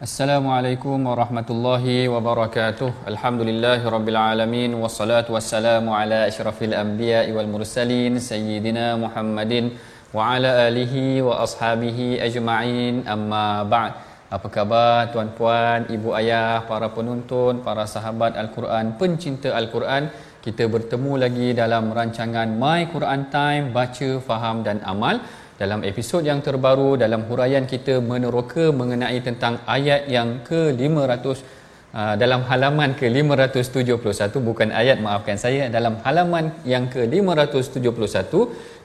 Assalamualaikum warahmatullahi wabarakatuh. Alhamdulillahirabbil alamin wassalatu wassalamu ala asyrafil anbiya'i wal mursalin sayyidina Muhammadin wa ala alihi wa ashabihi ajma'in. Amma ba'd. Apa khabar tuan-puan, ibu ayah, para penonton, para sahabat Al-Quran, pencinta Al-Quran? Kita bertemu lagi dalam rancangan My Quran Time, baca, faham dan amal dalam episod yang terbaru dalam huraian kita meneroka mengenai tentang ayat yang ke-500 uh, dalam halaman ke-571 bukan ayat maafkan saya dalam halaman yang ke-571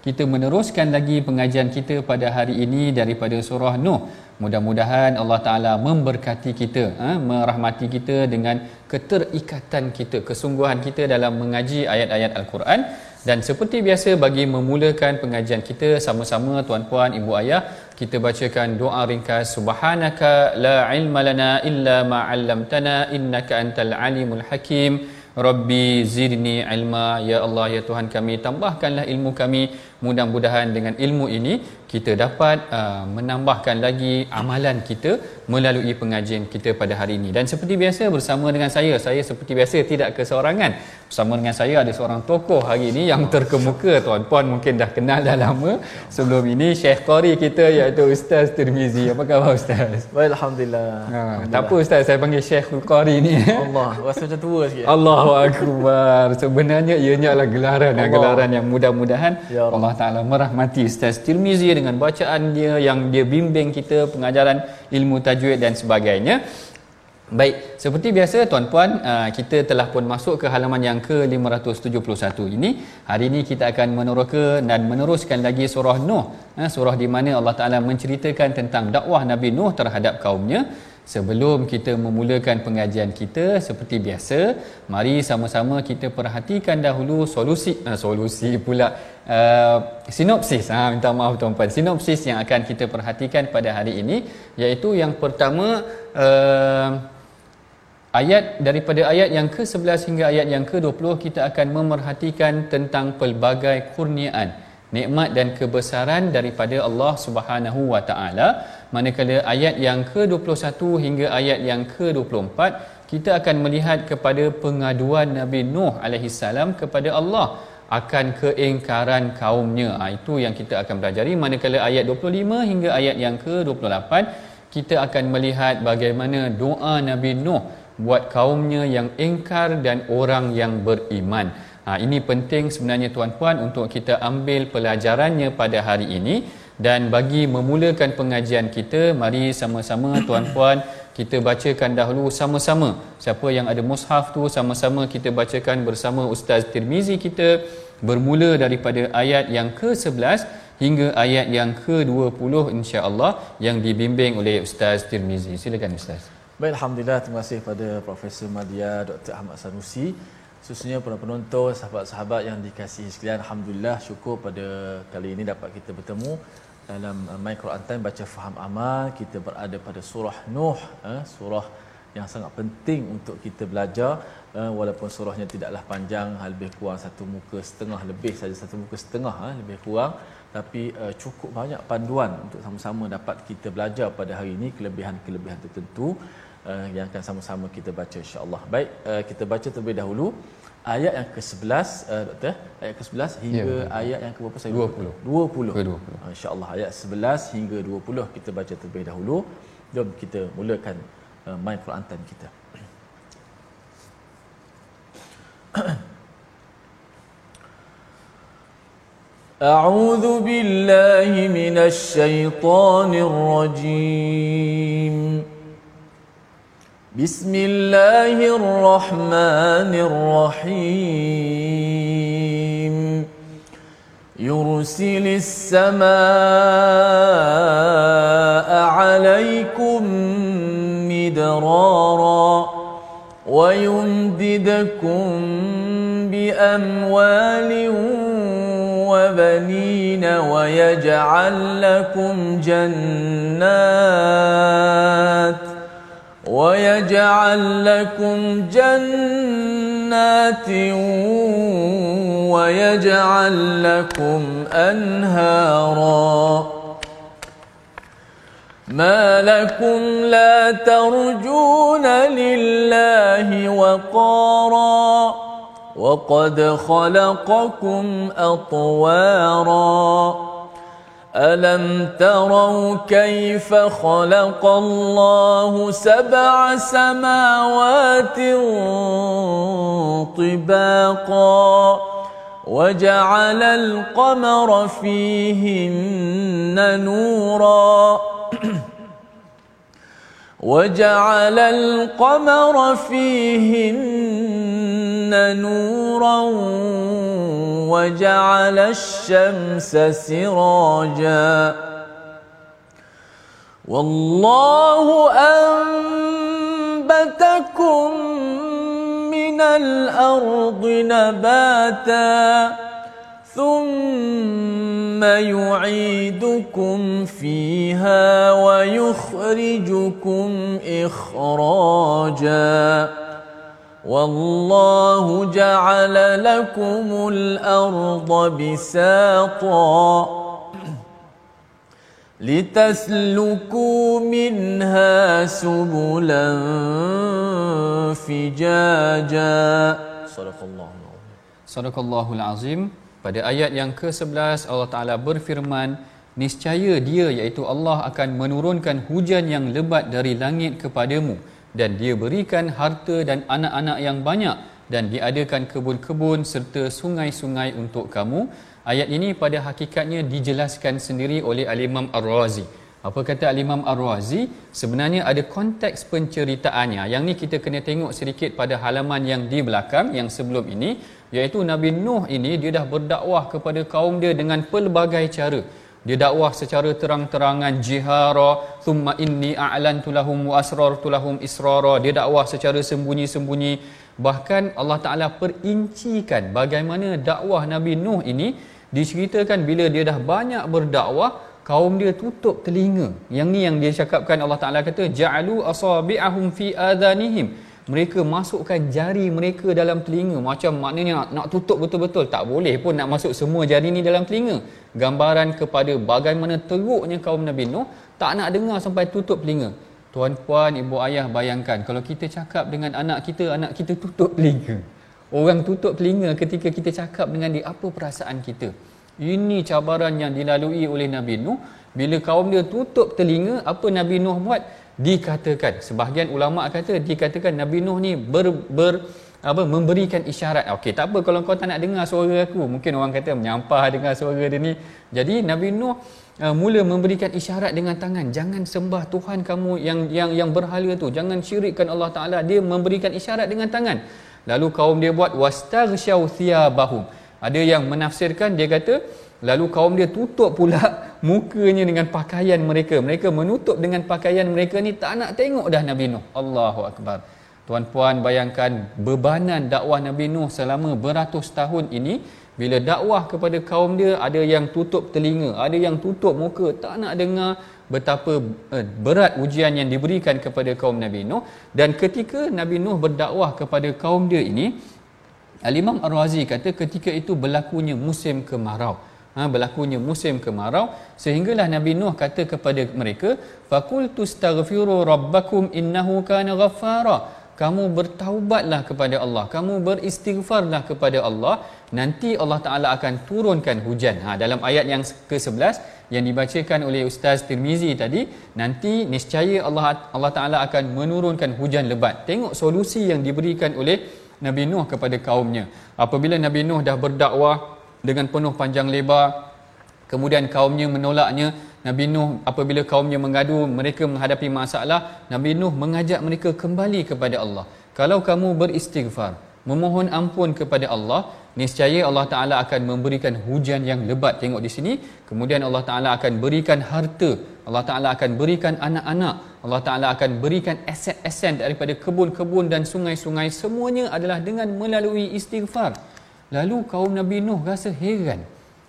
kita meneruskan lagi pengajian kita pada hari ini daripada surah Nuh. Mudah-mudahan Allah Taala memberkati kita ha, merahmati kita dengan keterikatan kita kesungguhan kita dalam mengaji ayat-ayat al-Quran dan seperti biasa bagi memulakan pengajian kita sama-sama tuan-puan ibu ayah kita bacakan doa ringkas subhanaka la ilma lana illa ma 'allamtana innaka antal alimul hakim. Rabbi zidni ilma. Ya Allah ya Tuhan kami tambahkanlah ilmu kami mudah-mudahan dengan ilmu ini kita dapat uh, menambahkan lagi amalan kita melalui pengajian kita pada hari ini dan seperti biasa bersama dengan saya saya seperti biasa tidak keseorangan bersama dengan saya ada seorang tokoh hari ini yang terkemuka tuan-puan mungkin dah kenal dah lama sebelum ini Syekh Qari kita iaitu Ustaz Tirmizi apa khabar Ustaz Baik, Alhamdulillah. ha, tak apa Ustaz saya panggil Syekh Qari ni Allah, rasa macam tua sikit. Allahu Akbar. Sebenarnya ianya adalah gelaran Allah. gelaran yang mudah-mudahan Ya Allah. Allah Taala merahmati Ustaz Tirmizi dengan bacaan dia yang dia bimbing kita pengajaran ilmu tajwid dan sebagainya. Baik, seperti biasa tuan-puan, uh, kita telah pun masuk ke halaman yang ke-571 ini. Hari ini kita akan meneroka dan meneruskan lagi surah Nuh. Uh, surah di mana Allah Taala menceritakan tentang dakwah Nabi Nuh terhadap kaumnya. Sebelum kita memulakan pengajian kita seperti biasa, mari sama-sama kita perhatikan dahulu solusi uh, solusi pula uh, sinopsis. Ha minta maaf tuan-puan. Sinopsis yang akan kita perhatikan pada hari ini iaitu yang pertama uh, ayat daripada ayat yang ke-11 hingga ayat yang ke-20 kita akan memerhatikan tentang pelbagai kurniaan nikmat dan kebesaran daripada Allah Subhanahu wa taala manakala ayat yang ke-21 hingga ayat yang ke-24 kita akan melihat kepada pengaduan Nabi Nuh alaihi salam kepada Allah akan keingkaran kaumnya. Ha, itu yang kita akan pelajari manakala ayat 25 hingga ayat yang ke-28 kita akan melihat bagaimana doa Nabi Nuh buat kaumnya yang ingkar dan orang yang beriman. Ha, ini penting sebenarnya tuan-puan untuk kita ambil pelajarannya pada hari ini dan bagi memulakan pengajian kita mari sama-sama tuan-puan kita bacakan dahulu sama-sama siapa yang ada mushaf tu sama-sama kita bacakan bersama Ustaz Tirmizi kita bermula daripada ayat yang ke-11 hingga ayat yang ke-20 insya-Allah yang dibimbing oleh Ustaz Tirmizi silakan Ustaz Baik, Alhamdulillah. Terima kasih kepada Profesor Madia Dr. Ahmad Sanusi. Khususnya para penonton, sahabat-sahabat yang dikasihi sekalian. Alhamdulillah, syukur pada kali ini dapat kita bertemu dalam uh, My Quran Time baca faham amal. Kita berada pada surah Nuh, eh, surah yang sangat penting untuk kita belajar uh, walaupun surahnya tidaklah panjang lebih kurang satu muka setengah lebih saja satu muka setengah uh, lebih kurang tapi uh, cukup banyak panduan untuk sama-sama dapat kita belajar pada hari ini kelebihan-kelebihan tertentu uh, yang akan sama-sama kita baca insya-Allah. Baik, uh, kita baca terlebih dahulu ayat yang ke-11 uh, doktor ayat ke-11 hingga ya, ayat yang ke-berapa saya 20 20 ke-20 uh, insya-Allah ayat 11 hingga 20 kita baca terlebih dahulu jom kita mulakan uh, main Quran time kita أعوذ بالله من الشيطان الرجيم بسم الله الرحمن الرحيم يرسل السماء عليكم مدرارا ويمددكم بأموال وبنين ويجعل لكم جنات ويجعل لكم جنات ويجعل لكم أنهارا. ما لكم لا ترجون لله وقارا. وقد خلقكم أطوارا. ألم تروا كيف خلق الله سبع سماوات طباقا وجعل القمر فيهن نورا وجعل القمر فيهن نورا وجعل الشمس سراجا. والله أنبتكم من الأرض نباتا ثم يعيدكم فيها ويخرجكم إخراجاً. والله جعل لكم الأرض بساطا. لتسلكوا منها سبلا فجاجا. صدق الله صدق الله العظيم. Pada ayat yang ke-11 Allah Taala berfirman niscaya dia iaitu Allah akan menurunkan hujan yang lebat dari langit kepadamu dan dia berikan harta dan anak-anak yang banyak dan diadakan kebun-kebun serta sungai-sungai untuk kamu. Ayat ini pada hakikatnya dijelaskan sendiri oleh Al-Imam Ar-Razi. Apa kata Al-Imam Ar-Razi? Sebenarnya ada konteks penceritaannya. Yang ni kita kena tengok sedikit pada halaman yang di belakang yang sebelum ini iaitu Nabi Nuh ini dia dah berdakwah kepada kaum dia dengan pelbagai cara. Dia dakwah secara terang-terangan jihara thumma inni a'lantu lahum wa asrartu lahum israra. Dia dakwah secara sembunyi-sembunyi. Bahkan Allah Taala perincikan bagaimana dakwah Nabi Nuh ini diceritakan bila dia dah banyak berdakwah kaum dia tutup telinga. Yang ni yang dia cakapkan Allah Taala kata ja'alu asabi'ahum fi adanihim mereka masukkan jari mereka dalam telinga. Macam maknanya nak, nak tutup betul-betul tak boleh pun nak masuk semua jari ni dalam telinga. Gambaran kepada bagaimana teruknya kaum Nabi Nuh tak nak dengar sampai tutup telinga. Tuan-puan ibu ayah bayangkan kalau kita cakap dengan anak kita anak kita tutup telinga. Orang tutup telinga ketika kita cakap dengan dia apa perasaan kita? Ini cabaran yang dilalui oleh Nabi Nuh. Bila kaum dia tutup telinga apa Nabi Nuh buat dikatakan sebahagian ulama kata dikatakan Nabi Nuh ni ber, ber apa memberikan isyarat. Okey tak apa kalau kau tak nak dengar suara aku mungkin orang kata menyampah dengar suara dia ni. Jadi Nabi Nuh uh, mula memberikan isyarat dengan tangan. Jangan sembah Tuhan kamu yang yang yang berhala tu. Jangan syirikkan Allah taala. Dia memberikan isyarat dengan tangan. Lalu kaum dia buat wastaghsyaw thiyabahum. Ada yang menafsirkan dia kata lalu kaum dia tutup pula mukanya dengan pakaian mereka. Mereka menutup dengan pakaian mereka ni tak nak tengok dah Nabi Nuh. Allahu akbar. Tuan-puan bayangkan bebanan dakwah Nabi Nuh selama beratus tahun ini bila dakwah kepada kaum dia ada yang tutup telinga ada yang tutup muka tak nak dengar betapa uh, berat ujian yang diberikan kepada kaum Nabi Nuh. Dan ketika Nabi Nuh berdakwah kepada kaum dia ini Al-Imam Ar-Razi kata ketika itu berlakunya musim kemarau ha, berlakunya musim kemarau sehinggalah Nabi Nuh kata kepada mereka faqul tustaghfiru rabbakum innahu kana ghaffara. Kamu bertaubatlah kepada Allah kamu beristighfarlah kepada Allah. Nanti Allah Taala akan turunkan hujan. Ha dalam ayat yang ke-11 yang dibacakan oleh Ustaz Tirmizi tadi nanti niscaya Allah Allah Taala akan menurunkan hujan lebat. Tengok solusi yang diberikan oleh Nabi Nuh kepada kaumnya. Apabila Nabi Nuh dah berdakwah dengan penuh panjang lebar. Kemudian kaumnya menolaknya. Nabi Nuh apabila kaumnya mengadu mereka menghadapi masalah. Nabi Nuh mengajak mereka kembali kepada Allah. Kalau kamu beristighfar memohon ampun kepada Allah niscaya Allah Taala akan memberikan hujan yang lebat. Tengok di sini. Kemudian Allah Taala akan berikan harta. Allah Taala akan berikan anak-anak. Allah Taala akan berikan aset-aset daripada kebun-kebun dan sungai-sungai. Semuanya adalah dengan melalui istighfar lalu kaum Nabi Nuh rasa heran.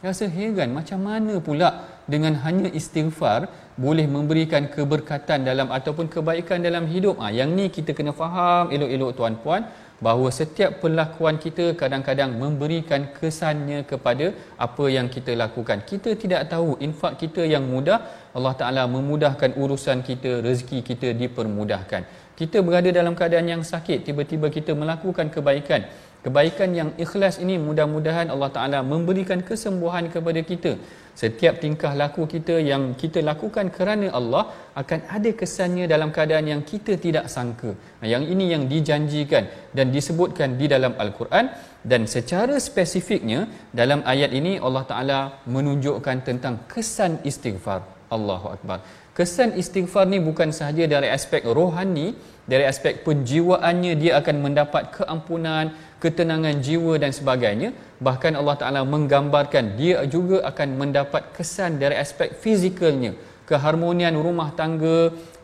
Rasa heran macam mana pula dengan hanya istighfar boleh memberikan keberkatan dalam ataupun kebaikan dalam hidup? Ah yang ni kita kena faham elok-elok tuan-puan bahawa setiap perlakuan kita kadang-kadang memberikan kesannya kepada apa yang kita lakukan. Kita tidak tahu infak kita yang mudah, Allah Taala memudahkan urusan kita, rezeki kita dipermudahkan. Kita berada dalam keadaan yang sakit, tiba-tiba kita melakukan kebaikan. Kebaikan yang ikhlas ini mudah-mudahan Allah Taala memberikan kesembuhan kepada kita. Setiap tingkah laku kita yang kita lakukan kerana Allah akan ada kesannya dalam keadaan yang kita tidak sangka. Yang ini yang dijanjikan dan disebutkan di dalam Al-Quran dan secara spesifiknya dalam ayat ini Allah Taala menunjukkan tentang kesan istighfar. Allahu Akbar. Kesan istighfar ni bukan sahaja dari aspek rohani, dari aspek penjiwaannya dia akan mendapat keampunan, ketenangan jiwa dan sebagainya. Bahkan Allah Taala menggambarkan dia juga akan mendapat kesan dari aspek fizikalnya. Keharmonian rumah tangga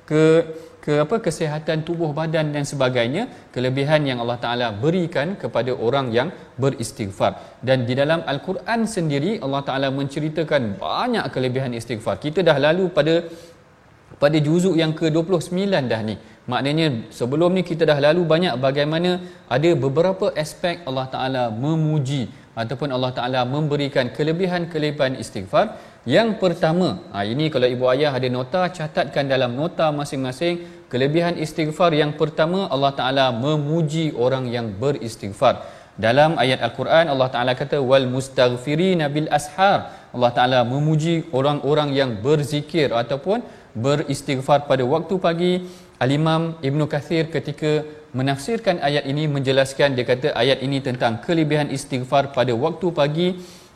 ke ke apa kesihatan tubuh badan dan sebagainya kelebihan yang Allah Taala berikan kepada orang yang beristighfar. Dan di dalam al-Quran sendiri Allah Taala menceritakan banyak kelebihan istighfar. Kita dah lalu pada pada juzuk yang ke-29 dah ni. Maknanya sebelum ni kita dah lalu banyak bagaimana ada beberapa aspek Allah Taala memuji ataupun Allah Taala memberikan kelebihan-kelebihan istighfar. Yang pertama ha, ini kalau ibu ayah ada nota catatkan dalam nota masing-masing kelebihan istighfar. Yang pertama Allah Taala memuji orang yang beristighfar. Dalam ayat al-Quran Allah Taala kata wal mustaghfirina bil ashar. Allah Taala memuji orang-orang yang berzikir ataupun beristighfar pada waktu pagi Al-Imam Ibn Kathir ketika menafsirkan ayat ini menjelaskan dia kata ayat ini tentang kelebihan istighfar pada waktu pagi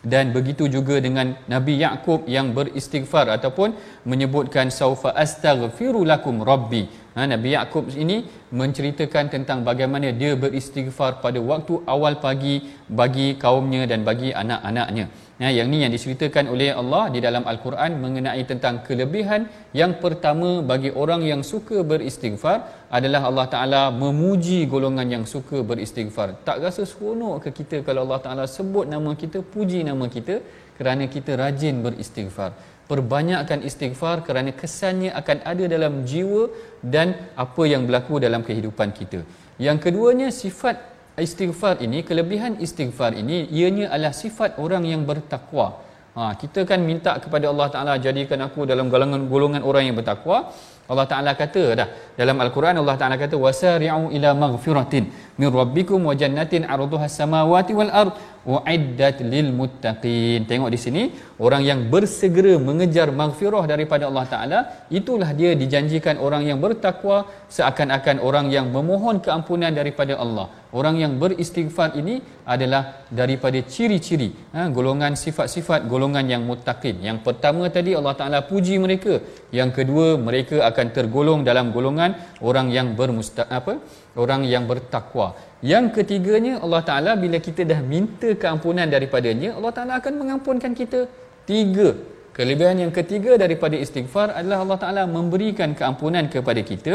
dan begitu juga dengan Nabi Yakub yang beristighfar ataupun menyebutkan saufa astaghfiru lakum rabbi. Ha, Nabi Yakub ini menceritakan tentang bagaimana dia beristighfar pada waktu awal pagi bagi kaumnya dan bagi anak-anaknya. Ya, yang ni yang diceritakan oleh Allah di dalam Al-Quran mengenai tentang kelebihan yang pertama bagi orang yang suka beristighfar adalah Allah Ta'ala memuji golongan yang suka beristighfar. Tak rasa seronok ke kita kalau Allah Ta'ala sebut nama kita, puji nama kita kerana kita rajin beristighfar. Perbanyakkan istighfar kerana kesannya akan ada dalam jiwa dan apa yang berlaku dalam kehidupan kita. Yang keduanya sifat istighfar ini kelebihan istighfar ini ianya adalah sifat orang yang bertakwa. Ha, kita kan minta kepada Allah Taala jadikan aku dalam golongan golongan orang yang bertakwa. Allah Taala kata dah dalam al-Quran Allah Taala kata wasari'u ila maghfiratin min rabbikum wa jannatin 'arduha samawati wal ard uiddat lil muttaqin tengok di sini orang yang bersegera mengejar maghfirah daripada Allah taala itulah dia dijanjikan orang yang bertakwa seakan-akan orang yang memohon keampunan daripada Allah. Orang yang beristighfar ini adalah daripada ciri-ciri ha, golongan sifat-sifat golongan yang muttaqin. Yang pertama tadi Allah taala puji mereka. Yang kedua mereka akan tergolong dalam golongan orang yang bermusta apa orang yang bertakwa. Yang ketiganya Allah Taala bila kita dah minta keampunan daripadanya Allah Taala akan mengampunkan kita. Tiga. Kelebihan yang ketiga daripada istighfar adalah Allah Taala memberikan keampunan kepada kita.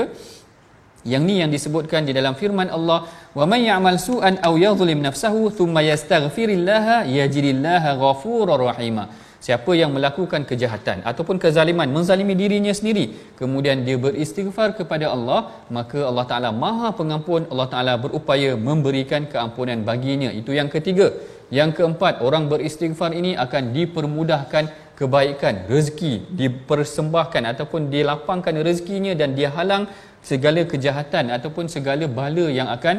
Yang ni yang disebutkan di dalam firman Allah wa may ya'mal su'an aw yadhlim nafsahu thumma yastaghfirillaha yajidillaha ghafurur rahima siapa yang melakukan kejahatan ataupun kezaliman menzalimi dirinya sendiri kemudian dia beristighfar kepada Allah maka Allah Taala Maha Pengampun Allah Taala berupaya memberikan keampunan baginya. Itu yang ketiga. Yang keempat orang beristighfar ini akan dipermudahkan kebaikan rezeki dipersembahkan ataupun dilapangkan rezekinya dan dia halang segala kejahatan ataupun segala bala yang akan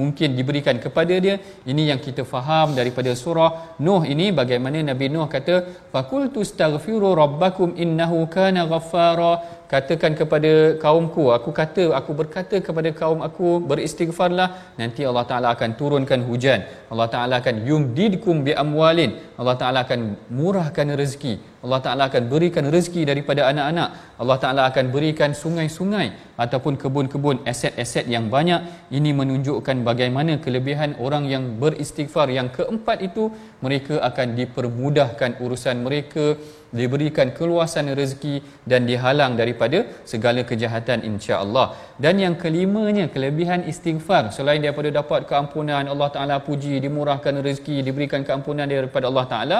mungkin diberikan kepada dia. Ini yang kita faham daripada surah Nuh ini bagaimana Nabi Nuh kata faqultu astaghfiru rabbakum innahu kana ghaffara. Katakan kepada kaumku aku kata aku berkata kepada kaum aku beristighfarlah. Nanti Allah Taala akan turunkan hujan. Allah Taala akan yumdidkum bi amwalin. Allah Taala akan murahkan rezeki Allah Taala akan berikan rezeki daripada anak-anak. Allah Taala akan berikan sungai-sungai ataupun kebun-kebun aset-aset yang banyak. Ini menunjukkan bagaimana kelebihan orang yang beristighfar. Yang keempat itu mereka akan dipermudahkan urusan mereka diberikan keluasan rezeki dan dihalang daripada segala kejahatan insya-Allah. Dan yang kelimanya kelebihan istighfar. Selain daripada dapat keampunan Allah Taala puji dimurahkan rezeki diberikan keampunan daripada Allah Taala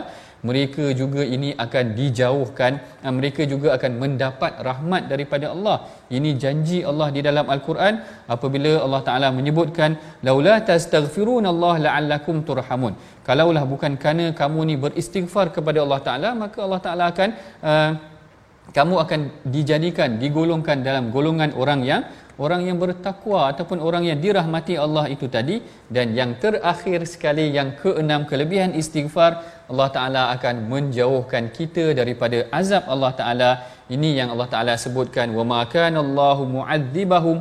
mereka juga ini akan dijauhkan mereka juga akan mendapat rahmat daripada Allah. Ini janji Allah di dalam al-Quran apabila Allah Taala menyebutkan laula tastaghfirunallah la'allakum turhamun. Kalaulah bukan kerana kamu ni beristighfar kepada Allah Taala maka Allah Taala akan uh, kamu akan dijadikan digolongkan dalam golongan orang yang orang yang bertakwa ataupun orang yang dirahmati Allah itu tadi dan yang terakhir sekali yang keenam kelebihan istighfar Allah Taala akan menjauhkan kita daripada azab Allah Taala. Ini yang Allah Taala sebutkan wa ma kana Allahu mu'adzibahum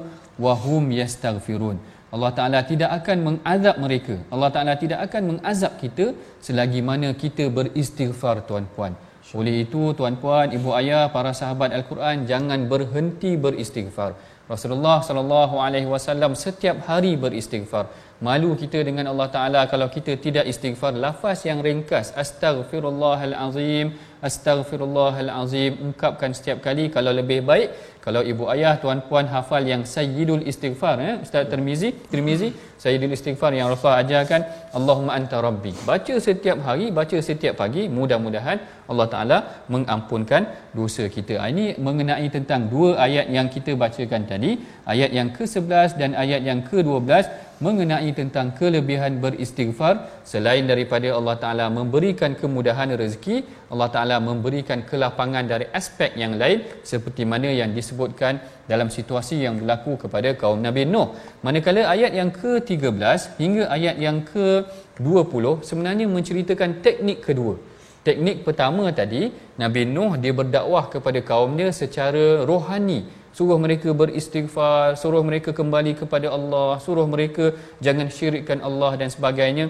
wa hum yastaghfirun. Allah Taala tidak akan mengazab mereka. Allah Taala tidak akan mengazab kita selagi mana kita beristighfar tuan-puan. Oleh itu tuan-puan ibu ayah para sahabat al-Quran jangan berhenti beristighfar Rasulullah sallallahu alaihi wasallam setiap hari beristighfar. Malu kita dengan Allah Taala kalau kita tidak istighfar. Lafaz yang ringkas astaghfirullahal azim, astaghfirullahal azim ungkapkan setiap kali kalau lebih baik kalau ibu ayah tuan-puan hafal yang sayyidul istighfar ya Ustaz Tirmizi Tirmizi sayyidul istighfar yang Rasulullah ajarkan Allahumma anta rabbi. Baca setiap hari baca setiap pagi mudah-mudahan Allah Taala mengampunkan dosa kita. Ah, ini mengenai tentang dua ayat yang kita bacakan tadi. Ayat yang ke-11 dan ayat yang ke-12 mengenai tentang kelebihan beristighfar. Selain daripada Allah Taala memberikan kemudahan rezeki Allah Taala memberikan kelapangan dari aspek yang lain seperti mana yang disebutkan dalam situasi yang berlaku kepada kaum Nabi Nuh. Manakala ayat yang ke-13 hingga ayat yang ke-20 sebenarnya menceritakan teknik kedua. Teknik pertama tadi Nabi Nuh dia berdakwah kepada kaumnya secara rohani. Suruh mereka beristighfar suruh mereka kembali kepada Allah suruh mereka jangan syirikkan Allah dan sebagainya.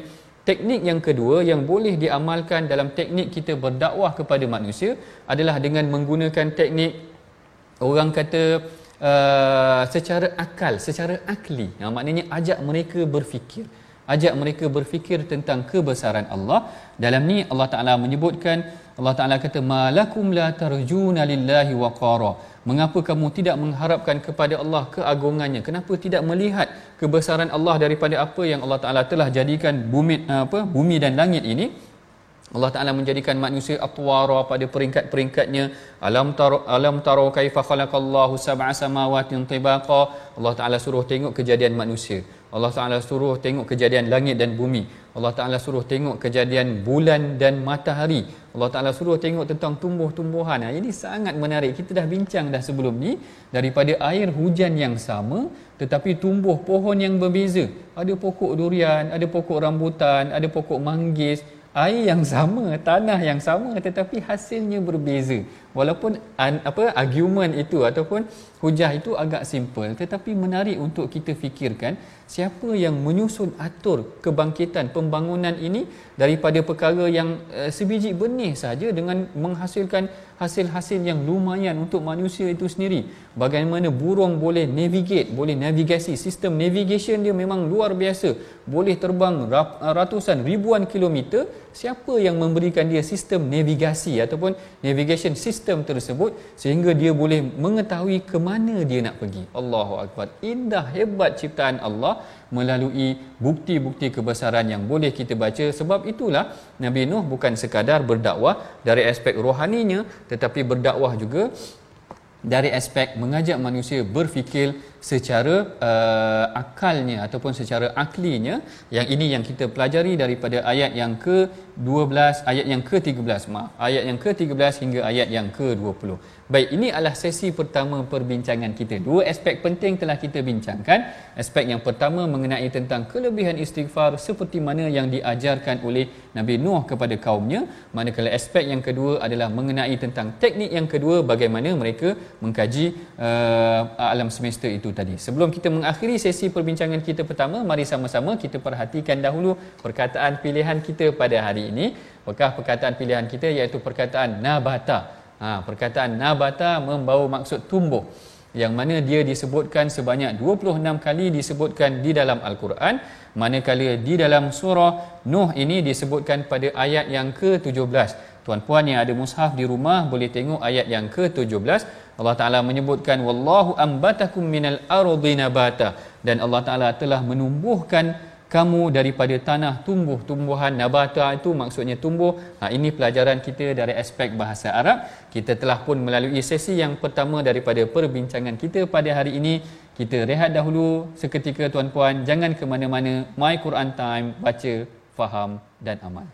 Teknik yang kedua yang boleh diamalkan dalam teknik kita berdakwah kepada manusia adalah dengan menggunakan teknik orang kata uh, secara akal secara akli nah, maknanya ajak mereka berfikir. Ajak mereka berfikir tentang kebesaran Allah. Dalam ni Allah Taala menyebutkan Allah Taala kata malakum la tarjuna lillahi waqara. Mengapa kamu tidak mengharapkan kepada Allah keagungannya? Kenapa tidak melihat kebesaran Allah daripada apa yang Allah Taala telah jadikan bumi apa bumi dan langit ini Allah Taala menjadikan manusia atwara pada peringkat-peringkatnya. Alam taro alam taro kaifa khalaqallahu sab'a samawati tibaqa. Allah Taala suruh tengok kejadian manusia. Allah Taala suruh tengok kejadian langit dan bumi. Allah Taala suruh tengok kejadian bulan dan matahari. Allah Taala suruh tengok tentang tumbuh-tumbuhan. Nah, ini sangat menarik. Kita dah bincang dah sebelum ni daripada air hujan yang sama tetapi tumbuh pohon yang berbeza. Ada pokok durian ada pokok rambutan ada pokok manggis air yang sama tanah yang sama tetapi hasilnya berbeza. Walaupun an, apa argument itu ataupun hujah itu agak simple tetapi menarik untuk kita fikirkan siapa yang menyusun atur kebangkitan pembangunan ini daripada perkara yang uh, sebiji benih saja dengan menghasilkan hasil-hasil yang lumayan untuk manusia itu sendiri. Bagaimana burung boleh navigate boleh navigasi sistem navigation dia memang luar biasa. Boleh terbang ratusan ribuan kilometer siapa yang memberikan dia sistem navigasi ataupun navigation system tersebut sehingga dia boleh mengetahui ke mana dia nak pergi? Allahu akbar. Indah hebat ciptaan Allah melalui bukti-bukti kebesaran yang boleh kita baca. Sebab itulah Nabi Nuh bukan sekadar berdakwah dari aspek rohaninya tetapi berdakwah juga dari aspek mengajak manusia berfikir secara uh, akalnya ataupun secara aklinya yang ini yang kita pelajari daripada ayat yang ke-12 ayat yang ke-13 maaf ayat yang ke-13 hingga ayat yang ke-20 baik ini adalah sesi pertama perbincangan kita. Dua aspek penting telah kita bincangkan. Aspek yang pertama mengenai tentang kelebihan istighfar seperti mana yang diajarkan oleh Nabi Nuh kepada kaumnya. Manakala aspek yang kedua adalah mengenai tentang teknik yang kedua bagaimana mereka mengkaji uh, alam semesta itu tadi. Sebelum kita mengakhiri sesi perbincangan kita pertama, mari sama-sama kita perhatikan dahulu perkataan pilihan kita pada hari ini. Apakah perkataan pilihan kita iaitu perkataan nabata. Ha, perkataan nabata membawa maksud tumbuh yang mana dia disebutkan sebanyak 26 kali disebutkan di dalam al-Quran manakala di dalam surah Nuh ini disebutkan pada ayat yang ke-17 tuan-puan yang ada mushaf di rumah boleh tengok ayat yang ke-17 Allah Taala menyebutkan wallahu ambatakum minal ardi nabata. Dan Allah Taala telah menumbuhkan kamu daripada tanah tumbuh tumbuhan nabata itu maksudnya tumbuh. Ha, ini pelajaran kita dari aspek bahasa Arab. Kita telah pun melalui sesi yang pertama daripada perbincangan kita pada hari ini. Kita rehat dahulu. Seketika tuan-puan jangan ke mana-mana. My Quran time. Baca faham dan amal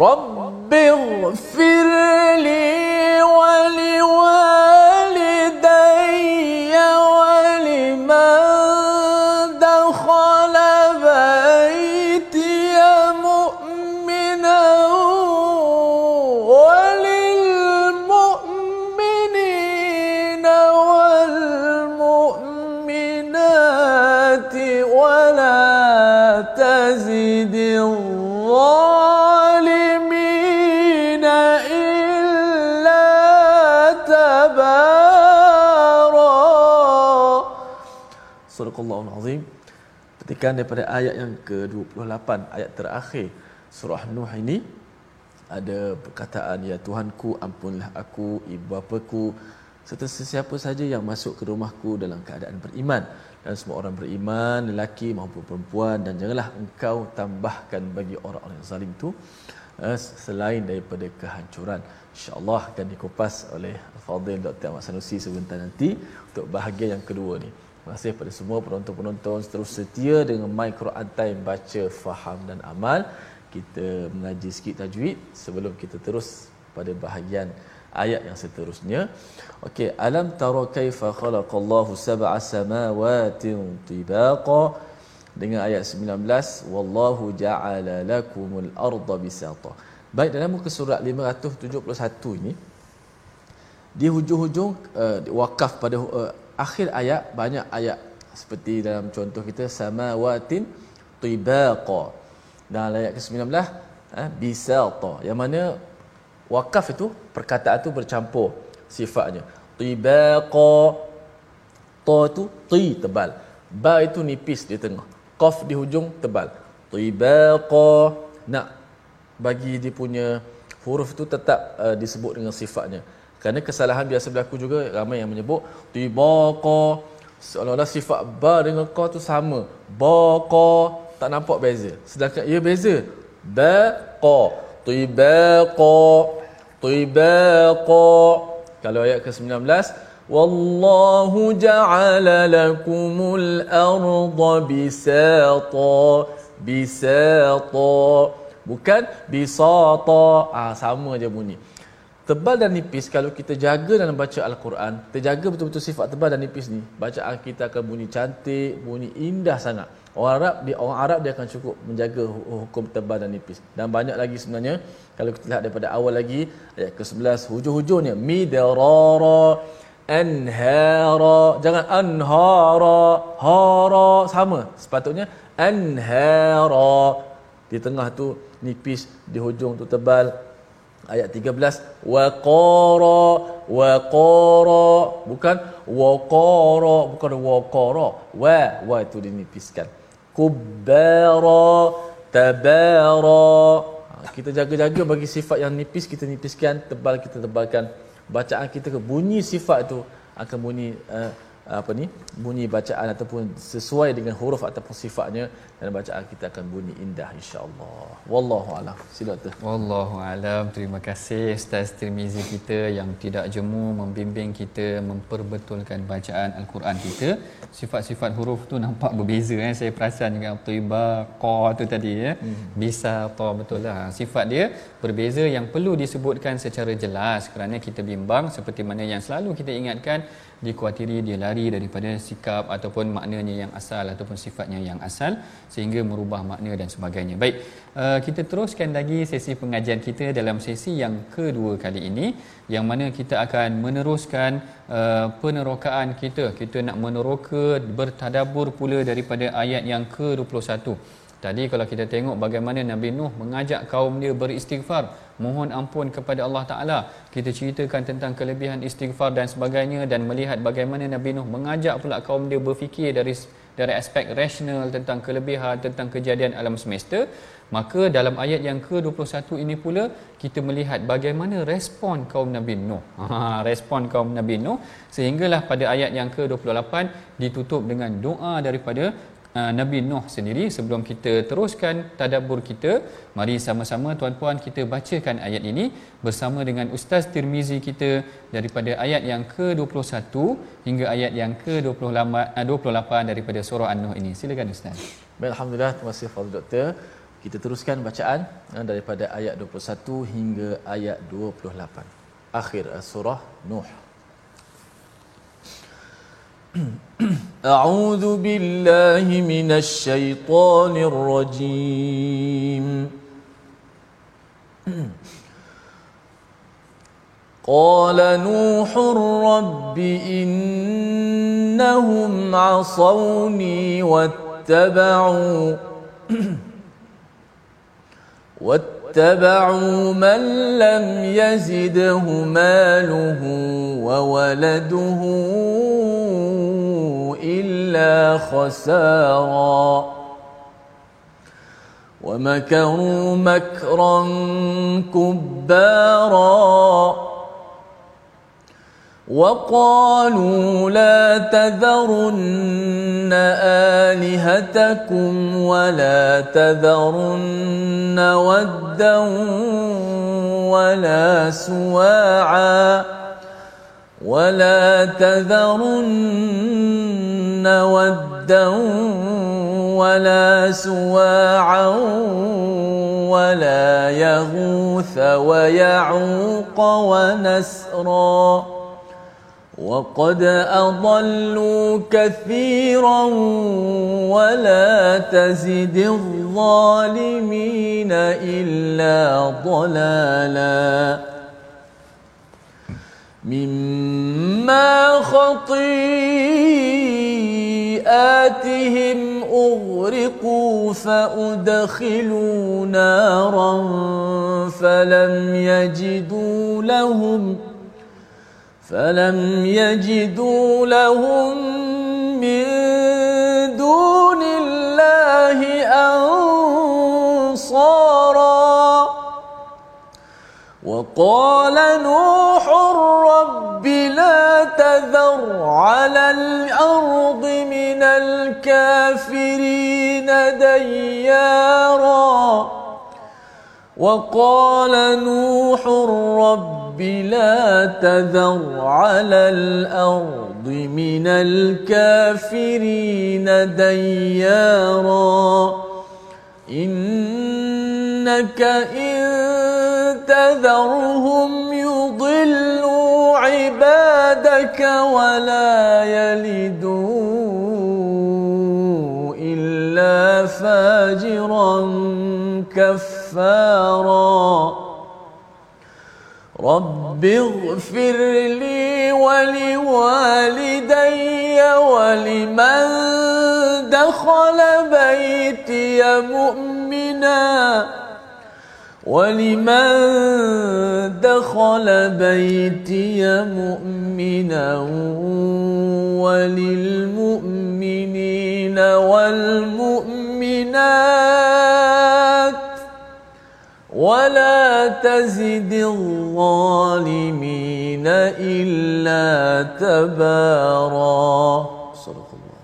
رب اغفر لي ولوالدي Petikan daripada ayat yang ke-28, ayat terakhir. Surah Nuh ini ada perkataan ya Tuhanku ampunlah aku, ibu bapaku serta sesiapa saja yang masuk ke rumahku dalam keadaan beriman. Dan semua orang beriman lelaki maupun perempuan dan janganlah engkau tambahkan bagi orang-orang yang zalim itu eh, selain daripada kehancuran. Insyaallah akan dikupas oleh Fadil Dr. Ahmad Sanusi sebentar nanti untuk bahagian yang kedua ni Terima kasih kepada semua penonton-penonton terus setia dengan My Quran Time baca, faham dan amal. Kita mengaji sikit tajwid sebelum kita terus pada bahagian ayat yang seterusnya. Okey, alam tara kaifa khalaqallahu sab'a samawati tibaqa dengan ayat 19 wallahu ja'ala lakumul arda bisata. Baik dalam muka surat 571 ini di hujung-hujung uh, wakaf pada uh, akhir ayat banyak ayat seperti dalam contoh kita samawatin tibaqa. Dan ayat ke-19 eh, bisata yang mana wakaf itu perkataan itu bercampur sifatnya. Tibaqa ta itu ti tebal. Ba itu nipis di tengah. Qaf di hujung tebal. Tibaqa nak bagi dia punya huruf itu tetap uh, disebut dengan sifatnya kerana kesalahan biasa berlaku juga ramai yang menyebut tibaqa seolah-olah sifat ba dengan qa tu sama. Baqa tak nampak beza. Sedangkan ia beza. Baqa tibaqa tibaqa kalau ayat ke-19 Wallahu ja'ala lakumul arda bisata. Bisata. Bukan bisata. Ah sama je bunyi tebal dan nipis kalau kita jaga dalam baca Al-Quran, terjaga betul-betul sifat tebal dan nipis ni, bacaan kita akan bunyi cantik, bunyi indah sangat. Orang Arab dia orang Arab dia akan cukup menjaga hukum tebal dan nipis. Dan banyak lagi sebenarnya kalau kita lihat daripada awal lagi ayat ke-11 hujung-hujungnya midrara anhara jangan anhara hara sama sepatutnya anhara di tengah tu nipis di hujung tu tebal ayat 13 waqara waqara bukan waqara bukan waqara wa wa itu dinipiskan. Kubbara tabara ha, kita jaga-jaga bagi sifat yang nipis kita nipiskan tebal kita tebalkan. Bacaan kita ke bunyi sifat itu akan bunyi uh, apa ni bunyi bacaan ataupun sesuai dengan huruf ataupun sifatnya dan bacaan kita akan bunyi indah insya-Allah. Wallahu alam. Sila tu. Wallahu alam. Terima kasih Ustaz Tirmizi kita yang tidak jemu membimbing kita memperbetulkan bacaan al-Quran kita. Sifat-sifat huruf tu nampak berbeza eh. Saya perasan juga tiba qa tu tadi ya. Hmm. Bisa ta betul lah. Sifat dia berbeza yang perlu disebutkan secara jelas kerana kita bimbang seperti mana yang selalu kita ingatkan dikuatiri dia lari daripada sikap ataupun maknanya yang asal ataupun sifatnya yang asal sehingga merubah makna dan sebagainya. Baik, uh, kita teruskan lagi sesi pengajian kita dalam sesi yang kedua kali ini yang mana kita akan meneruskan uh, penerokaan kita. Kita nak meneroka bertadabur pula daripada ayat yang ke-21. Tadi kalau kita tengok bagaimana Nabi Nuh mengajak kaum dia beristighfar, mohon ampun kepada Allah Taala. Kita ceritakan tentang kelebihan istighfar dan sebagainya dan melihat bagaimana Nabi Nuh mengajak pula kaum dia berfikir dari dari aspek rasional tentang kelebihan tentang kejadian alam semesta maka dalam ayat yang ke-21 ini pula kita melihat bagaimana respon kaum Nabi Nuh. Ha respon kaum Nabi Nuh. Sehinggalah pada ayat yang ke-28 ditutup dengan doa daripada Nabi Nuh sendiri sebelum kita teruskan tadabbur kita mari sama-sama tuan-puan kita bacakan ayat ini bersama dengan Ustaz Tirmizi kita daripada ayat yang ke-21 hingga ayat yang ke-28 uh, daripada surah An-Nuh ini. Silakan Ustaz. Alhamdulillah. Terima kasih Fadil Doktor. Kita teruskan bacaan uh, daripada ayat 21 hingga ayat 28 akhir surah Nuh أعوذ بالله من الشيطان الرجيم. قال نوح رب إنهم عصوني واتبعوا واتبعوا من لم يزده ماله وولده إلا خسارا. ومكروا مكرا كبارا. وقالوا لا تذرن آلهتكم ولا تذرن ودا ولا سواعا. ولا تذرن ودا ولا سواعا ولا يغوث ويعوق ونسرا. وقد أضلوا كثيرا ولا تزد الظالمين إلا ضلالا. مما خطيئاتهم أغرقوا فأدخلوا نارا فلم يجدوا لهم ۖ فلم يجدوا لهم من دون الله أنصارا وقال نوح تذر على الأرض من الكافرين ديارا. وقال نوح رب لا تذر على الأرض من الكافرين ديارا. إنك إن تذرهم يضل عبادك ولا يلدوا إلا فاجرا كفارا. رب اغفر لي ولوالدي ولمن دخل بيتي مؤمنا. ولمن دخل بيتي مؤمنا وللمؤمنين والمؤمنات ولا تزد الظالمين إلا تبارا صدق الله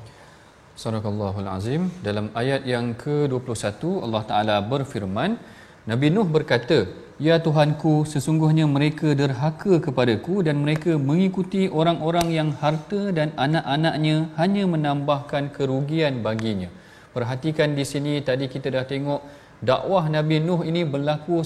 صدق الله العظيم dalam ayat yang ke-21 Allah Taala berfirman Nabi Nuh berkata, Ya Tuhanku, sesungguhnya mereka derhaka kepadaku dan mereka mengikuti orang-orang yang harta dan anak-anaknya hanya menambahkan kerugian baginya. Perhatikan di sini, tadi kita dah tengok dakwah Nabi Nuh ini berlaku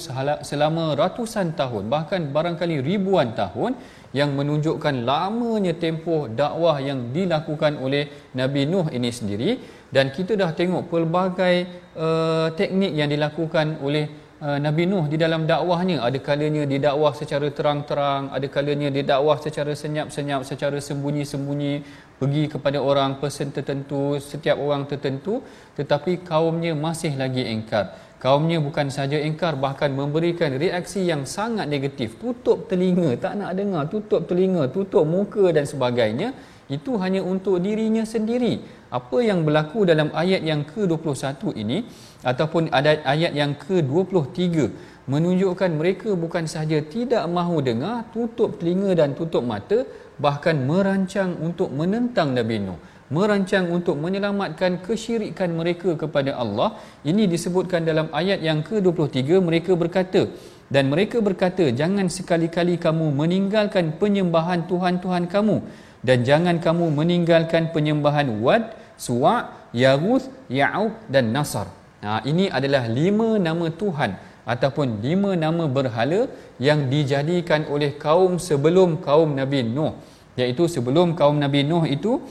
selama ratusan tahun, bahkan barangkali ribuan tahun yang menunjukkan lamanya tempoh dakwah yang dilakukan oleh Nabi Nuh ini sendiri dan kita dah tengok pelbagai uh, teknik yang dilakukan oleh Uh, Nabi Nuh di dalam dakwahnya ada kalanya didakwah secara terang-terang ada kalanya didakwah secara senyap-senyap secara sembunyi-sembunyi pergi kepada orang person tertentu setiap orang tertentu tetapi kaumnya masih lagi engkar. Kaumnya bukan saja engkar bahkan memberikan reaksi yang sangat negatif. Tutup telinga tak nak dengar. Tutup telinga tutup muka dan sebagainya itu hanya untuk dirinya sendiri. Apa yang berlaku dalam ayat yang ke-21 ini ataupun ada ayat yang ke-23 menunjukkan mereka bukan sahaja tidak mahu dengar tutup telinga dan tutup mata bahkan merancang untuk menentang Nabi Nuh merancang untuk menyelamatkan kesyirikan mereka kepada Allah ini disebutkan dalam ayat yang ke-23 mereka berkata dan mereka berkata jangan sekali-kali kamu meninggalkan penyembahan tuhan-tuhan kamu dan jangan kamu meninggalkan penyembahan Wad, Suwa, Yaguth, Ya'uq dan Nasar. Ha, ini adalah lima nama Tuhan ataupun lima nama berhala yang dijadikan oleh kaum sebelum kaum Nabi Nuh. Iaitu sebelum kaum Nabi Nuh itu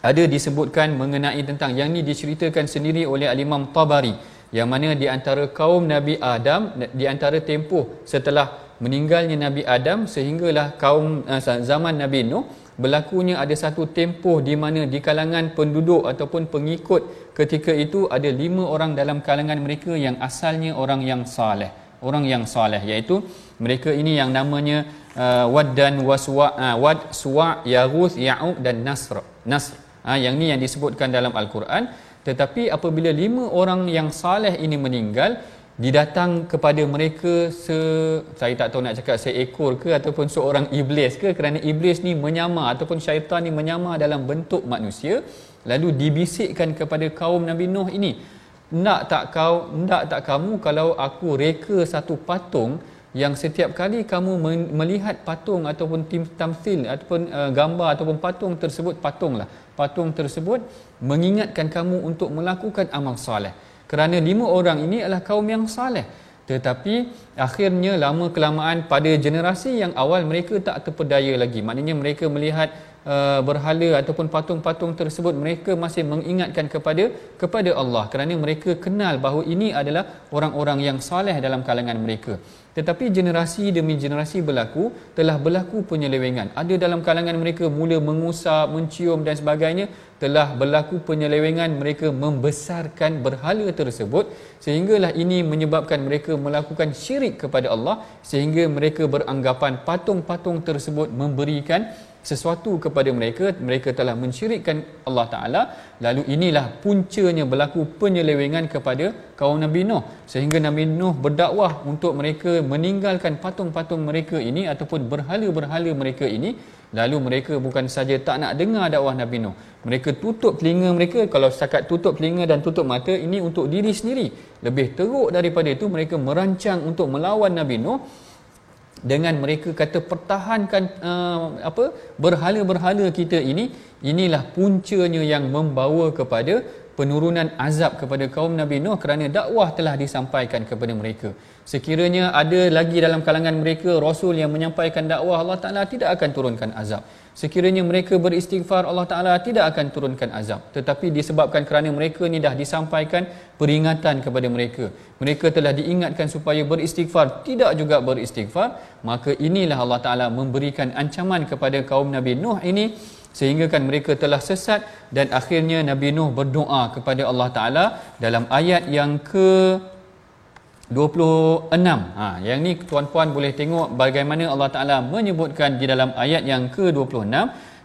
ada disebutkan mengenai tentang yang ini diceritakan sendiri oleh Al-Imam Tabari yang mana di antara kaum Nabi Adam di antara tempoh setelah meninggalnya Nabi Adam sehinggalah kaum uh, zaman Nabi Nuh berlakunya ada satu tempoh di mana di kalangan penduduk ataupun pengikut ketika itu ada lima orang dalam kalangan mereka yang asalnya orang yang saleh. Orang yang saleh iaitu mereka ini yang namanya uh, Wad dan Waswa uh, Wad Suwa Yaguth Ya'uq dan Nasr. Nasr. Uh, yang ni yang disebutkan dalam al-Quran. Tetapi apabila lima orang yang saleh ini meninggal didatang kepada mereka se saya tak tahu nak cakap seekor ke ataupun seorang iblis ke kerana iblis ni menyamar ataupun syaitan ni menyamar dalam bentuk manusia lalu dibisikkan kepada kaum Nabi Nuh ini. Nak tak kau nak tak kamu kalau aku reka satu patung yang setiap kali kamu melihat patung ataupun tamsil ataupun uh, gambar ataupun patung tersebut patunglah. Patung tersebut mengingatkan kamu untuk melakukan amal soleh kerana lima orang ini adalah kaum yang saleh. Tetapi akhirnya lama kelamaan pada generasi yang awal mereka tak terpedaya lagi. Maknanya mereka melihat uh, berhala ataupun patung-patung tersebut mereka masih mengingatkan kepada kepada Allah. Kerana mereka kenal bahawa ini adalah orang-orang yang saleh dalam kalangan mereka tetapi generasi demi generasi berlaku telah berlaku penyelewengan. Ada dalam kalangan mereka mula mengusap mencium dan sebagainya telah berlaku penyelewengan mereka membesarkan berhala tersebut sehinggalah ini menyebabkan mereka melakukan syirik kepada Allah sehingga mereka beranggapan patung-patung tersebut memberikan sesuatu kepada mereka mereka telah mensyirikkan Allah Taala. Lalu inilah puncanya berlaku penyelewengan kepada kaum Nabi Nuh. Sehingga Nabi Nuh berdakwah untuk mereka meninggalkan patung-patung mereka ini ataupun berhala-berhala mereka ini. Lalu mereka bukan saja tak nak dengar dakwah Nabi Nuh. Mereka tutup telinga mereka. Kalau setakat tutup telinga dan tutup mata ini untuk diri sendiri. Lebih teruk daripada itu mereka merancang untuk melawan Nabi Nuh dengan mereka kata pertahankan uh, apa berhala-berhala kita ini inilah puncanya yang membawa kepada penurunan azab kepada kaum Nabi Nuh kerana dakwah telah disampaikan kepada mereka. Sekiranya ada lagi dalam kalangan mereka rasul yang menyampaikan dakwah Allah Taala tidak akan turunkan azab. Sekiranya mereka beristighfar Allah Taala tidak akan turunkan azab. Tetapi disebabkan kerana mereka ni dah disampaikan peringatan kepada mereka. Mereka telah diingatkan supaya beristighfar, tidak juga beristighfar, maka inilah Allah Taala memberikan ancaman kepada kaum Nabi Nuh ini sehingga kan mereka telah sesat dan akhirnya Nabi Nuh berdoa kepada Allah Taala dalam ayat yang ke 26. Ha, yang ni tuan-puan boleh tengok bagaimana Allah Taala menyebutkan di dalam ayat yang ke-26.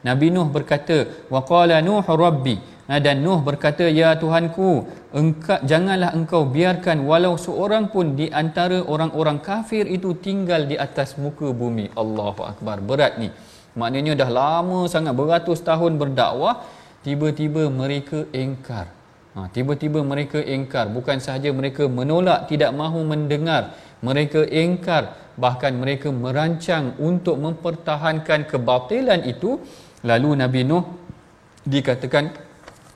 Nabi Nuh berkata, "Wa qala Nuh rabbi" ha, dan Nuh berkata, "Ya Tuhanku, engkau janganlah engkau biarkan walau seorang pun di antara orang-orang kafir itu tinggal di atas muka bumi." Allahu akbar. Berat ni. Maknanya dah lama sangat beratus tahun berdakwah, tiba-tiba mereka engkar. Ha, tiba-tiba mereka engkar. Bukan sahaja mereka menolak, tidak mahu mendengar. Mereka engkar. Bahkan mereka merancang untuk mempertahankan kebatilan itu. Lalu Nabi Nuh dikatakan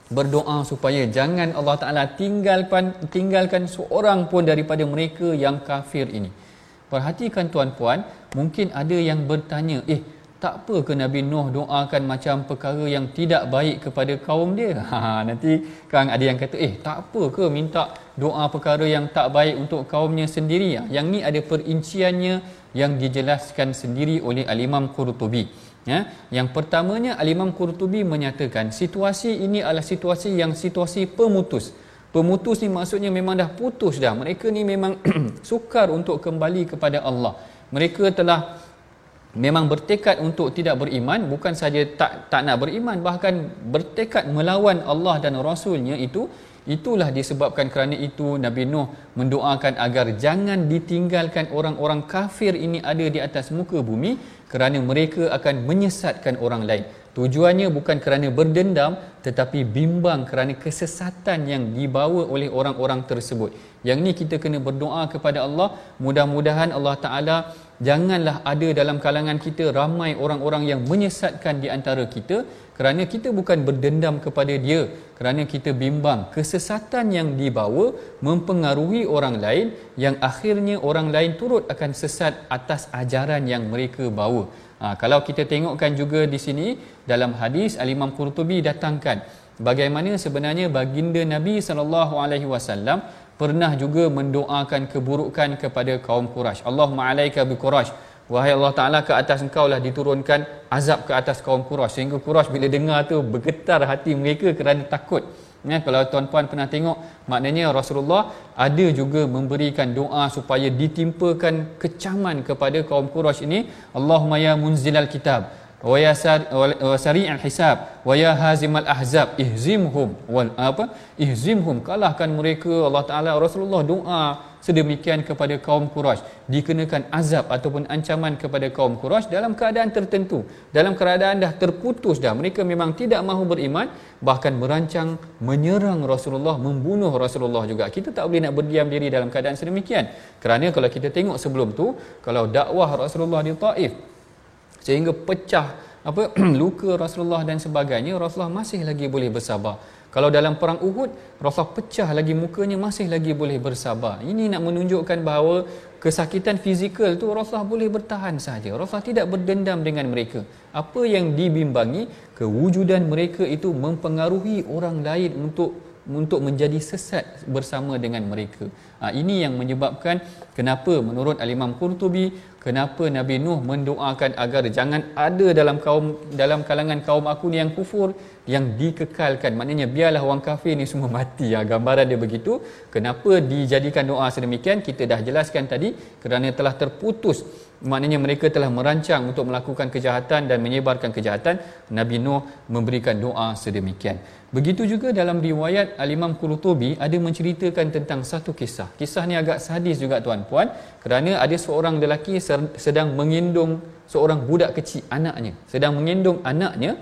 berdoa supaya jangan Allah Ta'ala tinggalkan, tinggalkan seorang pun daripada mereka yang kafir ini. Perhatikan tuan-puan, mungkin ada yang bertanya, eh tak apa ke Nabi Nuh doakan macam perkara yang tidak baik kepada kaum dia? Ha, nanti kan ada yang kata eh tak apa ke minta doa perkara yang tak baik untuk kaumnya sendiri? Ya? yang ni ada perinciannya yang dijelaskan sendiri oleh Al-Imam Qurtubi. Ya yang pertamanya Al-Imam Qurtubi menyatakan situasi ini adalah situasi yang situasi pemutus. Pemutus ni maksudnya memang dah putus dah. Mereka ni memang sukar untuk kembali kepada Allah. Mereka telah memang bertekad untuk tidak beriman bukan saja tak tak nak beriman bahkan bertekad melawan Allah dan rasulnya itu itulah disebabkan kerana itu Nabi Nuh mendoakan agar jangan ditinggalkan orang-orang kafir ini ada di atas muka bumi kerana mereka akan menyesatkan orang lain. Tujuannya bukan kerana berdendam tetapi bimbang kerana kesesatan yang dibawa oleh orang-orang tersebut. Yang ni kita kena berdoa kepada Allah. Mudah-mudahan Allah Taala janganlah ada dalam kalangan kita ramai orang-orang yang menyesatkan di antara kita kerana kita bukan berdendam kepada dia kerana kita bimbang kesesatan yang dibawa mempengaruhi orang lain yang akhirnya orang lain turut akan sesat atas ajaran yang mereka bawa. Ha, kalau kita tengokkan juga di sini dalam hadis al-Imam Qurtubi datangkan bagaimana sebenarnya baginda Nabi sallallahu alaihi wasallam pernah juga mendoakan keburukan kepada kaum Quraisy. Allahumma alaika bi Quraisy. Wahai Allah Taala ke atas engkau lah diturunkan azab ke atas kaum Quraisy sehingga Quraisy bila dengar tu bergetar hati mereka kerana takut. Ya, kalau tuan-puan pernah tengok maknanya Rasulullah ada juga memberikan doa supaya ditimpakan kecaman kepada kaum Quraisy ini Allahumma ya munzilal kitab wa ya sari'al hisab wa ya hazimal ahzab ihzimhum wal apa ihzimhum. Kalahkan mereka Allah Taala Rasulullah doa sedemikian kepada kaum Quraisy dikenakan azab ataupun ancaman kepada kaum Quraisy dalam keadaan tertentu. Dalam keadaan dah terputus dah mereka memang tidak mahu beriman bahkan merancang menyerang Rasulullah membunuh Rasulullah juga. Kita tak boleh nak berdiam diri dalam keadaan sedemikian. Kerana kalau kita tengok sebelum tu kalau dakwah Rasulullah di Taif sehingga pecah apa luka Rasulullah dan sebagainya Rasulullah masih lagi boleh bersabar. Kalau dalam perang Uhud Rasulullah pecah lagi mukanya masih lagi boleh bersabar. Ini nak menunjukkan bahawa kesakitan fizikal tu Rasulullah boleh bertahan saja Rasulullah tidak berdendam dengan mereka. Apa yang dibimbangi kewujudan mereka itu mempengaruhi orang lain untuk untuk menjadi sesat bersama dengan mereka. Ha, ini yang menyebabkan kenapa menurut Al-Imam Qurtubi kenapa Nabi Nuh mendoakan agar jangan ada dalam kaum dalam kalangan kaum aku ni yang kufur yang dikekalkan. Maknanya biarlah orang kafir ni semua mati. Ya gambaran dia begitu. Kenapa dijadikan doa sedemikian? Kita dah jelaskan tadi kerana telah terputus. Maknanya mereka telah merancang untuk melakukan kejahatan dan menyebarkan kejahatan. Nabi Nuh memberikan doa sedemikian. Begitu juga dalam riwayat Al-Imam Qurtubi ada menceritakan tentang satu kisah kisah ni agak sadis juga tuan-puan kerana ada seorang lelaki sedang mengindung seorang budak kecil anaknya. Sedang mengindung anaknya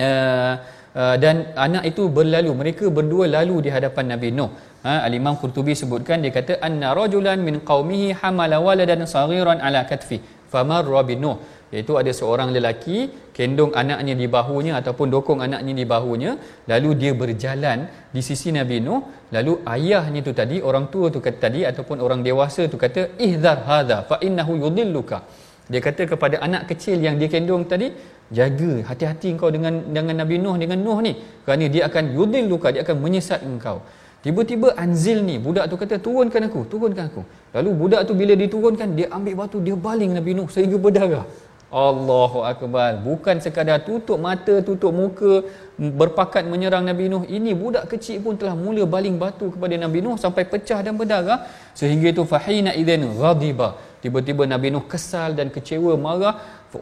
uh, uh, dan anak itu berlalu. Mereka berdua lalu di hadapan Nabi Nuh. Ha, Al-Imam Qurtubi sebutkan dia kata anna rajulan min qaumihi hamala waladan saghiran ala katfi famarra bi Nuh iaitu ada seorang lelaki kendong anaknya di bahunya ataupun dokong anaknya di bahunya lalu dia berjalan di sisi Nabi Nuh lalu ayahnya tu tadi orang tua tu kata tadi ataupun orang dewasa tu kata ihzar hadha fa innahu yudilluka dia kata kepada anak kecil yang dia kendong tadi jaga hati-hati engkau dengan dengan Nabi Nuh dengan Nuh ni kerana dia akan yudilluka dia akan menyesat engkau Tiba-tiba Anzil ni, budak tu kata, turunkan aku, turunkan aku. Lalu budak tu bila diturunkan, dia ambil batu, dia baling Nabi Nuh sehingga berdarah. Allahu Akbar. Bukan sekadar tutup mata, tutup muka, berpakat menyerang Nabi Nuh. Ini budak kecil pun telah mula baling batu kepada Nabi Nuh sampai pecah dan berdarah. Sehingga itu, fahina idhan ghadiba. Tiba-tiba Nabi Nuh kesal dan kecewa, marah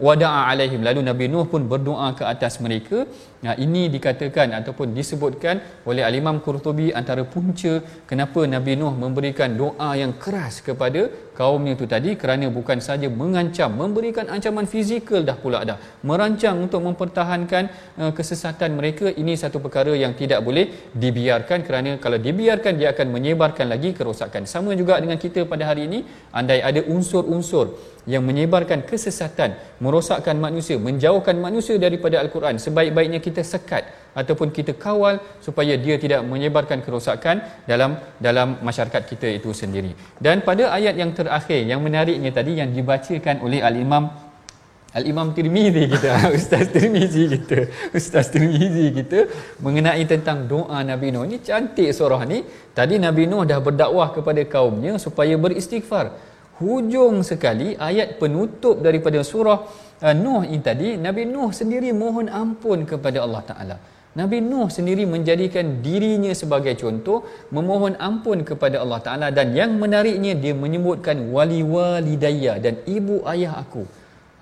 wada'a alaihim lalu Nabi Nuh pun berdoa ke atas mereka nah, ini dikatakan ataupun disebutkan oleh Al-Imam Qurtubi antara punca kenapa Nabi Nuh memberikan doa yang keras kepada kaumnya itu tadi kerana bukan saja mengancam memberikan ancaman fizikal dah pula dah merancang untuk mempertahankan uh, kesesatan mereka ini satu perkara yang tidak boleh dibiarkan kerana kalau dibiarkan dia akan menyebarkan lagi kerosakan sama juga dengan kita pada hari ini andai ada unsur-unsur yang menyebarkan kesesatan, merosakkan manusia, menjauhkan manusia daripada Al-Quran. Sebaik-baiknya kita sekat ataupun kita kawal supaya dia tidak menyebarkan kerosakan dalam dalam masyarakat kita itu sendiri. Dan pada ayat yang terakhir yang menariknya tadi yang dibacakan oleh Al-Imam Al-Imam Tirmizi kita, Ustaz Tirmizi kita, Ustaz Tirmizi kita mengenai tentang doa Nabi Nuh. Ini cantik surah ni. Tadi Nabi Nuh dah berdakwah kepada kaumnya supaya beristighfar hujung sekali ayat penutup daripada surah uh, Nuh ini tadi Nabi Nuh sendiri mohon ampun kepada Allah Taala. Nabi Nuh sendiri menjadikan dirinya sebagai contoh memohon ampun kepada Allah Taala dan yang menariknya dia menyebutkan wali walidayya dan ibu ayah aku.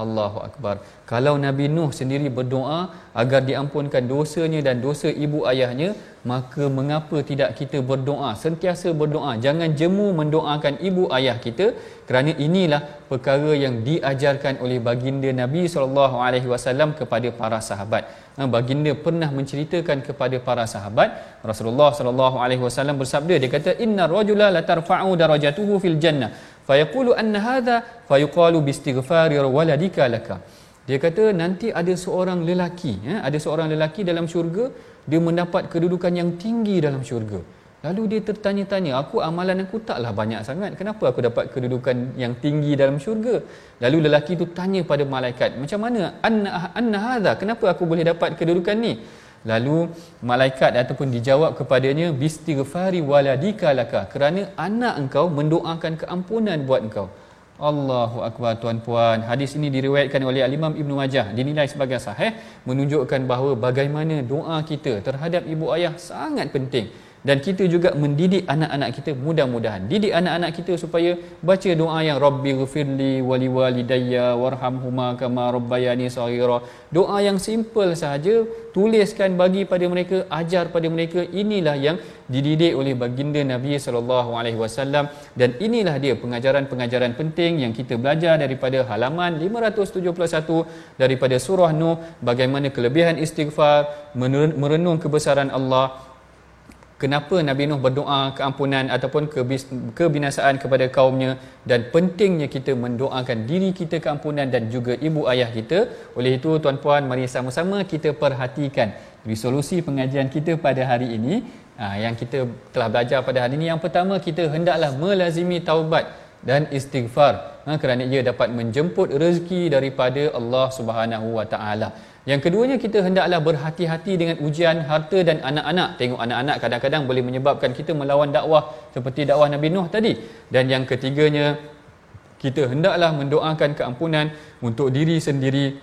Allahu akbar. Kalau Nabi Nuh sendiri berdoa agar diampunkan dosanya dan dosa ibu ayahnya, maka mengapa tidak kita berdoa sentiasa berdoa? Jangan jemu mendoakan ibu ayah kita. Kerana inilah perkara yang diajarkan oleh baginda Nabi sallallahu alaihi wasallam kepada para sahabat. Ha, baginda pernah menceritakan kepada para sahabat Rasulullah sallallahu alaihi wasallam bersabda dia kata inna rajula la tarfa'u darajatuhu fil jannah fayaqulu anna hadha fayuqalu bistighfari waladika laka dia kata nanti ada seorang lelaki ya, ada seorang lelaki dalam syurga dia mendapat kedudukan yang tinggi dalam syurga. Lalu dia tertanya-tanya, aku amalan aku taklah banyak sangat. Kenapa aku dapat kedudukan yang tinggi dalam syurga? Lalu lelaki itu tanya pada malaikat, macam mana? Anna, anna hadha, kenapa aku boleh dapat kedudukan ni? Lalu malaikat ataupun dijawab kepadanya, bistighfari waladika laka. Kerana anak engkau mendoakan keampunan buat engkau. Allahu akbar tuan-puan. Hadis ini diriwayatkan oleh Al-Imam Ibnu Majah dinilai sebagai sahih menunjukkan bahawa bagaimana doa kita terhadap ibu ayah sangat penting dan kita juga mendidik anak-anak kita mudah-mudahan. Didik anak-anak kita supaya baca doa yang rabbi ghfirli wali walidayya warhamhuma kama rabbayani saghira. Doa yang simple sahaja tuliskan bagi pada mereka ajar pada mereka. Inilah yang dididik oleh baginda Nabi sallallahu alaihi wasallam. Dan inilah dia pengajaran-pengajaran penting yang kita belajar daripada halaman 571 daripada surah Nuh. Bagaimana kelebihan istighfar merenung kebesaran Allah kenapa Nabi Nuh berdoa keampunan ataupun kebinasaan kepada kaumnya dan pentingnya kita mendoakan diri kita keampunan dan juga ibu ayah kita. Oleh itu tuan-puan mari sama-sama kita perhatikan resolusi pengajian kita pada hari ini ah, yang kita telah belajar pada hari ini. Yang pertama kita hendaklah melazimi taubat dan istighfar ha, kerana ia dapat menjemput rezeki daripada Allah Subhanahu Wa Taala. Yang keduanya kita hendaklah berhati-hati dengan ujian harta dan anak-anak. Tengok anak-anak kadang-kadang boleh menyebabkan kita melawan dakwah seperti dakwah Nabi Nuh tadi. Dan yang ketiganya kita hendaklah mendoakan keampunan untuk diri sendiri,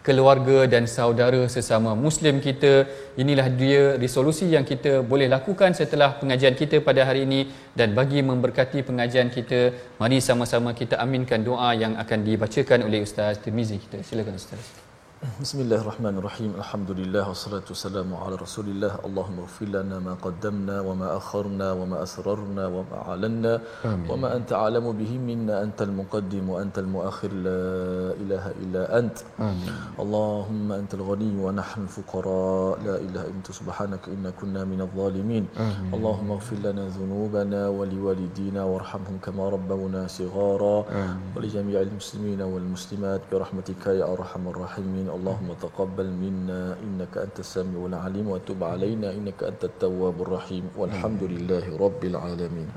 keluarga dan saudara sesama muslim kita. Inilah dia resolusi yang kita boleh lakukan setelah pengajian kita pada hari ini dan bagi memberkati pengajian kita, mari sama-sama kita aminkan doa yang akan dibacakan oleh Ustaz Tirmizi kita. Silakan Ustaz. بسم الله الرحمن الرحيم الحمد لله والصلاة والسلام على رسول الله اللهم اغفر لنا ما قدمنا وما أخرنا وما أسررنا وما أعلنا. وما أنت أعلم به منا أنت المقدم وأنت المؤخر لا إله إلا أنت آمين. اللهم أنت الغني ونحن الفقراء لا إله إلا أنت سبحانك إنا كنا من الظالمين آمين. اللهم اغفر لنا ذنوبنا ولوالدينا وارحمهم كما ربونا صغارا آمين. ولجميع المسلمين والمسلمات برحمتك يا أرحم الراحمين Allahumma taqabbal minna innaka أنت samiul alim wa علينا إنك innaka التواب الرحيم rahim walhamdulillahi rabbil alamin.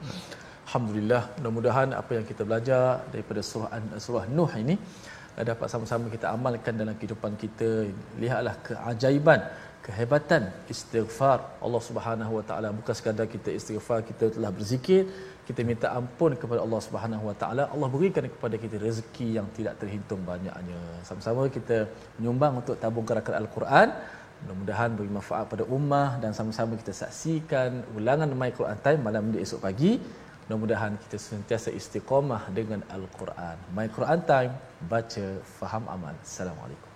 Alhamdulillah, mudah-mudahan apa yang kita belajar daripada surah, surah Nuh ini eh, dapat sama-sama kita amalkan dalam kehidupan kita. Lihatlah keajaiban, kehebatan istighfar Allah Subhanahu Wa Taala. Bukan sekadar kita istighfar, kita telah berzikir, kita minta ampun kepada Allah Subhanahu Wa Taala. Allah berikan kepada kita rezeki yang tidak terhitung banyaknya. Sama-sama kita menyumbang untuk tabung gerakan Al-Quran. Mudah-mudahan beri manfaat pada ummah dan sama-sama kita saksikan ulangan My Quran Time malam ini esok pagi. Mudah-mudahan kita sentiasa istiqamah dengan Al-Quran. My Quran Time baca faham amal. Assalamualaikum